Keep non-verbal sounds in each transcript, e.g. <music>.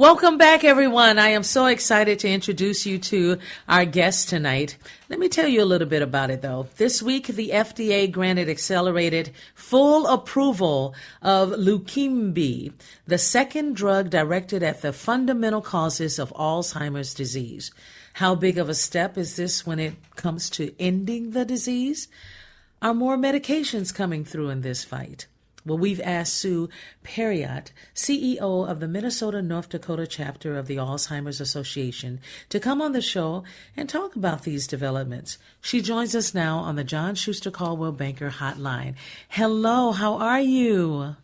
Welcome back, everyone. I am so excited to introduce you to our guest tonight. Let me tell you a little bit about it, though. This week, the FDA granted accelerated full approval of Leqembi, the second drug directed at the fundamental causes of Alzheimer's disease. How big of a step is this when it comes to ending the disease? Are more medications coming through in this fight? Well, we've asked Sue Parriott, CEO of the Minnesota North Dakota chapter of the Alzheimer's Association, to come on the show and talk about these developments. She joins us now on the John Schuster Coldwell Banker Hotline. Hello, how are you?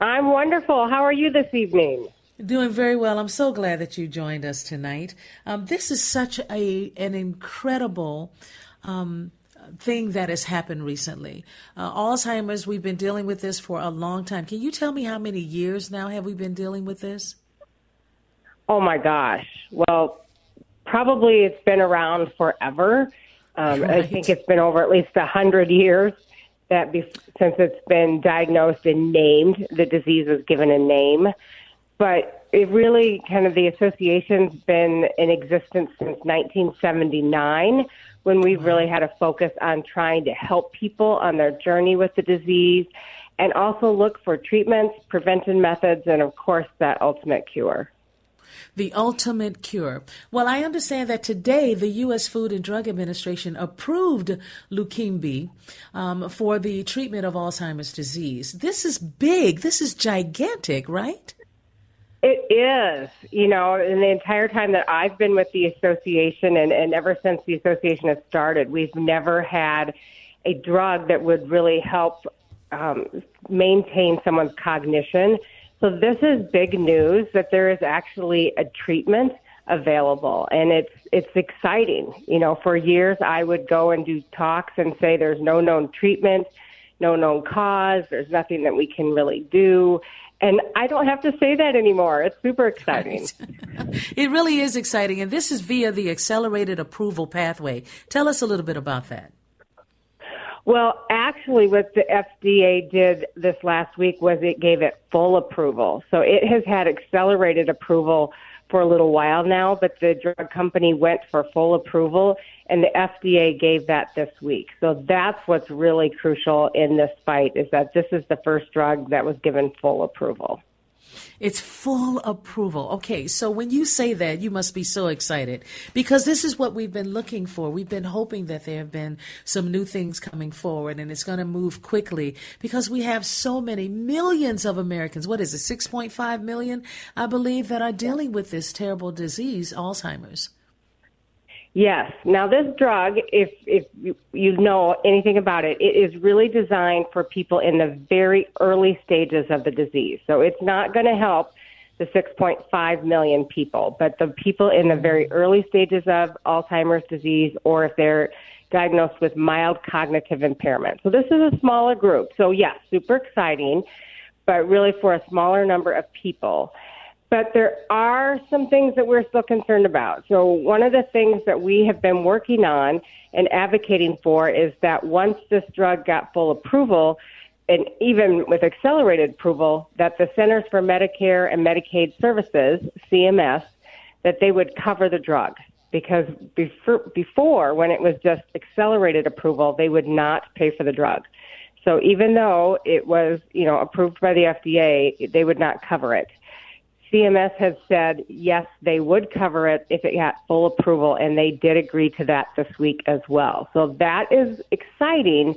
I'm wonderful. How are you this evening? Doing very well. I'm so glad that you joined us tonight. Um, this is such a an incredible um, thing that has happened recently. Uh, Alzheimer's, we've been dealing with this for a long time. Can you tell me how many years now have we been dealing with this? Oh my gosh. Well, probably it's been around forever. Um, I think it's been over at least a hundred years that be- since it's been diagnosed and named, the disease was given a name. But it really kind of the association's been in existence since 1979 when we've really had a focus on trying to help people on their journey with the disease and also look for treatments, prevention methods, and of course that ultimate cure. The ultimate cure. Well, I understand that today the U.S. Food and Drug Administration approved Leqembi um, for the treatment of Alzheimer's disease. This is big. This is gigantic, right? It is, you know, in the entire time that I've been with the association and, and ever since the association has started, we've never had a drug that would really help um, maintain someone's cognition. So this is big news that there is actually a treatment available and it's it's exciting. You know, for years I would go and do talks and say there's no known treatment, no known cause, there's nothing that we can really do. And I don't have to say that anymore. It's super exciting. <laughs> It really is exciting. And this is via the accelerated approval pathway. Tell us a little bit about that. Well, actually, what the FDA did this last week was it gave it full approval. So it has had accelerated approval for a little while now, but the drug company went for full approval, and the FDA gave that this week. So that's what's really crucial in this fight is that this is the first drug that was given full approval. It's full approval. Okay, so when you say that, you must be so excited because this is what we've been looking for. We've been hoping that there have been some new things coming forward and it's going to move quickly because we have so many millions of Americans. What is it, 6.5 million, I believe, that are dealing with this terrible disease, Alzheimer's. Yes. Now, this drug, if if you, you know anything about it, it is really designed for people in the very early stages of the disease. So it's not going to help the 6.5 million people, but the people in the very early stages of Alzheimer's disease, or if they're diagnosed with mild cognitive impairment. So this is a smaller group. So yes, super exciting, but really for a smaller number of people. But there are some things that we're still concerned about. So, one of the things that we have been working on and advocating for is that once this drug got full approval, and even with accelerated approval, that the Centers for Medicare and Medicaid Services, CMS, that they would cover the drug. Because before, before, when it was just accelerated approval, they would not pay for the drug. So even though it was, you know, approved by the FDA, they would not cover it. CMS has said yes, they would cover it if it got full approval, and they did agree to that this week as well. So that is exciting,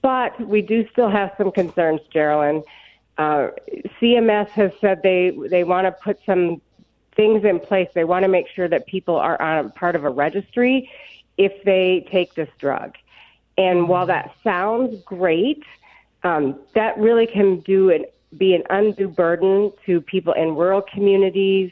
but we do still have some concerns, Jearlyn. Uh, CMS has said they they want to put some things in place. They want to make sure that people are on part of a registry if they take this drug. And while that sounds great, um, that really can do an, be an undue burden to people in rural communities,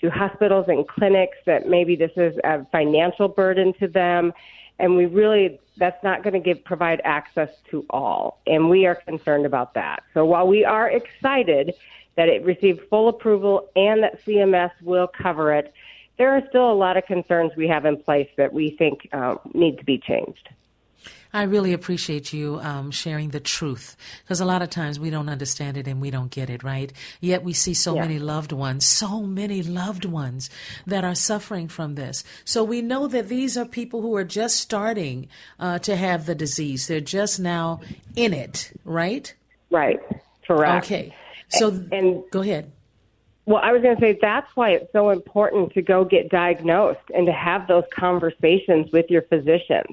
to hospitals and clinics that maybe this is a financial burden to them. And we really, that's not going to give, provide access to all. And we are concerned about that. So while we are excited that it received full approval and that CMS will cover it, there are still a lot of concerns we have in place that we think uh, need to be changed. I really appreciate you um, sharing the truth because a lot of times we don't understand it and we don't get it, right? Yet we see so yeah. many loved ones, so many loved ones that are suffering from this. So we know that these are people who are just starting uh, to have the disease. They're just now in it, right? Right. Correct. Okay. So, and, and go ahead. Well, I was going to say that's why it's so important to go get diagnosed and to have those conversations with your physicians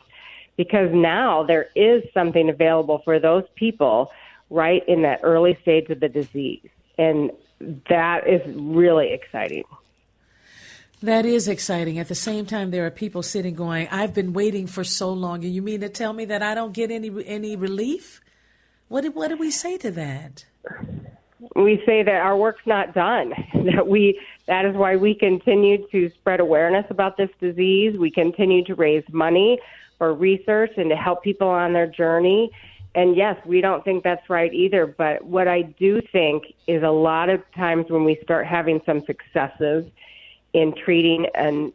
because now there is something available for those people right in that early stage of the disease. And that is really exciting. That is exciting. At the same time, there are people sitting going, I've been waiting for so long. And you mean to tell me that I don't get any any relief? What do, what do we say to that? we say that our work's not done. <laughs> That we that is why we continue to spread awareness about this disease. We continue to raise money for research and to help people on their journey. And yes, we don't think that's right either. But what I do think is a lot of times when we start having some successes in treating and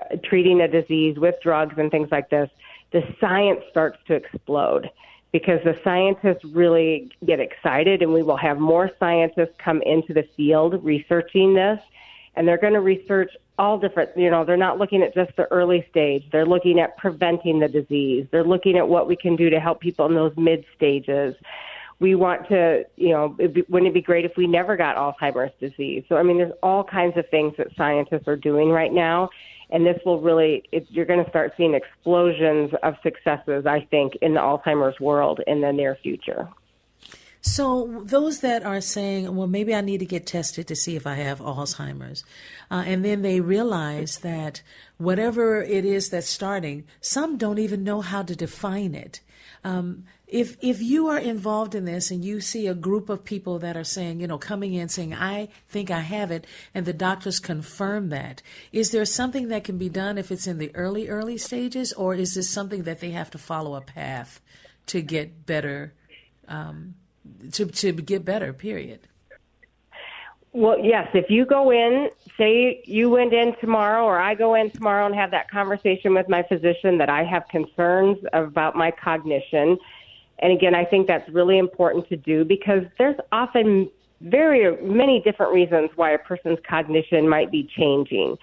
uh, treating a disease with drugs and things like this, the science starts to explode because the scientists really get excited and we will have more scientists come into the field researching this and they're going to research all different you know they're not looking at just the early stage. They're looking at preventing the disease. They're looking at what we can do to help people in those mid stages. We want to you know be, wouldn't it be great if we never got alzheimer's disease? So i mean there's all kinds of things that scientists are doing right now and this will really it, you're going to start seeing explosions of successes i think in the alzheimer's world in the near future so those that are saying well maybe i need to get tested to see if i have alzheimer's uh, and then they realize that whatever it is that's starting some don't even know how to define it. Um, if if you are involved in this and you see a group of people that are saying, you know, coming in saying, I think I have it, and the doctors confirm that, is there something that can be done if it's in the early, early stages, or is this something that they have to follow a path to get better, um, to, to get better, period? Well, yes. If you go in, say you went in tomorrow, or I go in tomorrow and have that conversation with my physician that I have concerns about my cognition, and again, I think that's really important to do because there's often very many different reasons why a person's cognition might be changing.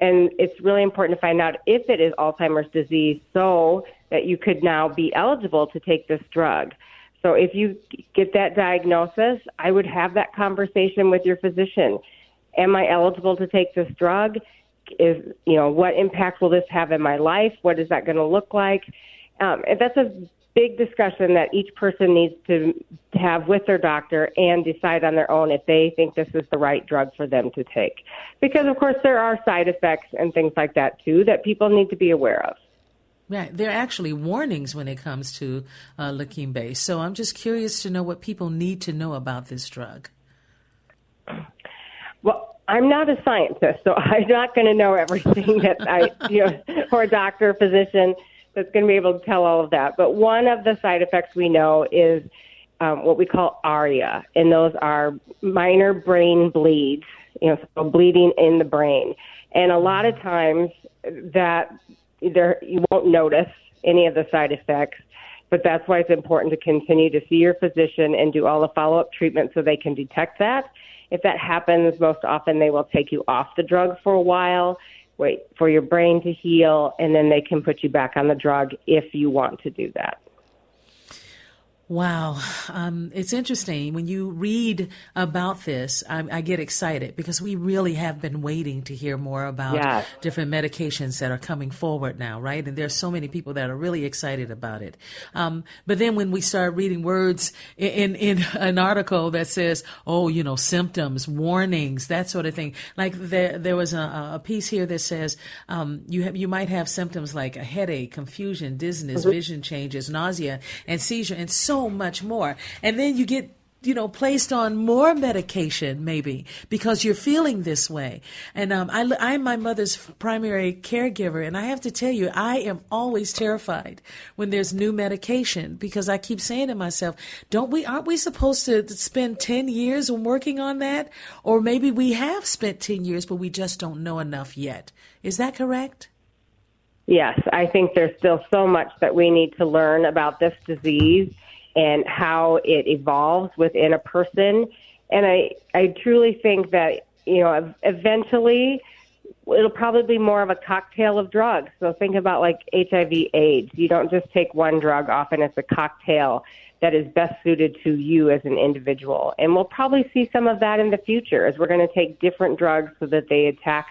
And it's really important to find out if it is Alzheimer's disease so that you could now be eligible to take this drug. So if you get that diagnosis, I would have that conversation with your physician. Am I eligible to take this drug? Is, you know, what impact will this have in my life? What is that going to look like? Um, and that's a big discussion that each person needs to have with their doctor and decide on their own if they think this is the right drug for them to take. Because, of course, there are side effects and things like that, too, that people need to be aware of. Right. There are actually warnings when it comes to uh, Leqembi. So I'm just curious to know what people need to know about this drug. Well, I'm not a scientist, so <laughs> I'm not going to know everything that I, you know, <laughs> or a doctor, physician that's going to be able to tell all of that. But one of the side effects we know is um, what we call ARIA, and those are minor brain bleeds, you know, so bleeding in the brain. And a lot of times that there you won't notice any of the side effects, but that's why it's important to continue to see your physician and do all the follow-up treatment so they can detect that. If that happens, most often they will take you off the drug for a while wait for your brain to heal, and then they can put you back on the drug if you want to do that. Wow. Um, it's interesting. When you read about this, I, I, get excited because we really have been waiting to hear more about yes. different medications that are coming forward now, right? And there's so many people that are really excited about it. Um, but then when we start reading words in, in, in, <laughs> an article that says, oh, you know, symptoms, warnings, that sort of thing. Like there, there was a, a piece here that says, um, you have, you might have symptoms like a headache, confusion, dizziness, mm-hmm. vision changes, nausea, and seizure, and so much more. And then you get you know, placed on more medication maybe because you're feeling this way. And um, I, I'm my mother's primary caregiver, and I have to tell you, I am always terrified when there's new medication because I keep saying to myself, "Don't we? Aren't we supposed to spend ten years working on that? Or maybe we have spent ten years, but we just don't know enough yet." Is that correct? Yes, I think there's still so much that we need to learn about this disease and how it evolves within a person. And I, I truly think that, you know, eventually it'll probably be more of a cocktail of drugs. So think about like HIV AIDS. You don't just take one drug, often it's a cocktail that is best suited to you as an individual. And we'll probably see some of that in the future as we're going to take different drugs so that they attack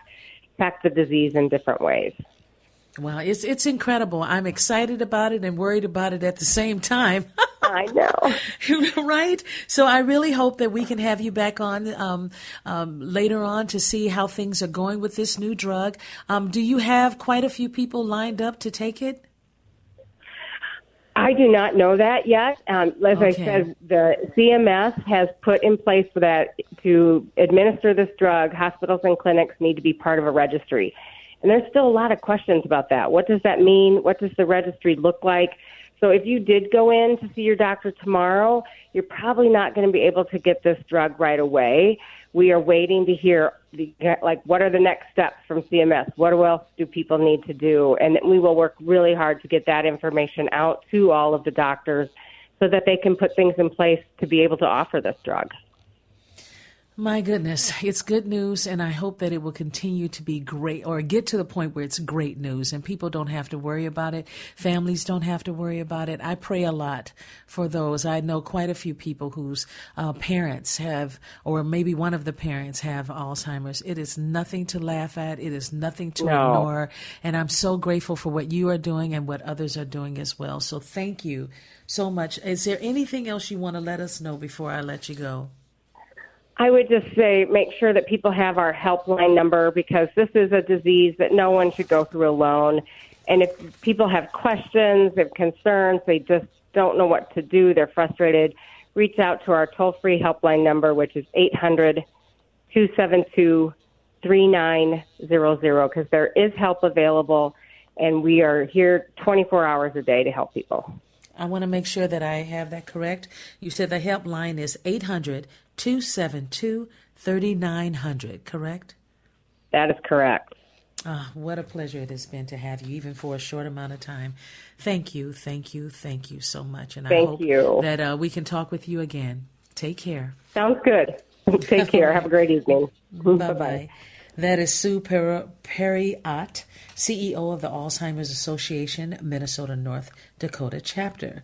attack the disease in different ways. Well, it's it's incredible. I'm excited about it and worried about it at the same time. <laughs> I know, <laughs> right? So I really hope that we can have you back on um, um, later on to see how things are going with this new drug. Um, do you have quite a few people lined up to take it? I do not know that yet. Um, as okay. I said, the CMS has put in place that to administer this drug, hospitals and clinics need to be part of a registry. And there's still a lot of questions about that. What does that mean? What does the registry look like? So if you did go in to see your doctor tomorrow, you're probably not going to be able to get this drug right away. We are waiting to hear the, like what are the next steps from CMS? What else do people need to do? And we will work really hard to get that information out to all of the doctors so that they can put things in place to be able to offer this drug. My goodness, it's good news, and I hope that it will continue to be great or get to the point where it's great news and people don't have to worry about it. Families don't have to worry about it. I pray a lot for those. I know quite a few people whose uh, parents have, or maybe one of the parents have Alzheimer's. It is nothing to laugh at, it is nothing to no. ignore. And I'm so grateful for what you are doing and what others are doing as well. So thank you so much. Is there anything else you want to let us know before I let you go? I would just say make sure that people have our helpline number because this is a disease that no one should go through alone. And if people have questions, have concerns, they just don't know what to do, they're frustrated, reach out to our toll free helpline number, which is 800 272 3900, because there is help available and we are here 24 hours a day to help people. I want to make sure that I have that correct. You said the helpline is 800 272 3900, correct? That is correct. Ah, what a pleasure it has been to have you, even for a short amount of time. Thank you, thank you, thank you so much. And thank I hope you. that uh, we can talk with you again. Take care. Sounds good. <laughs> Take <laughs> care. Have a great evening. Bye <laughs> bye. That is Sue Parriott, CEO of the Alzheimer's Association, Minnesota North Dakota chapter.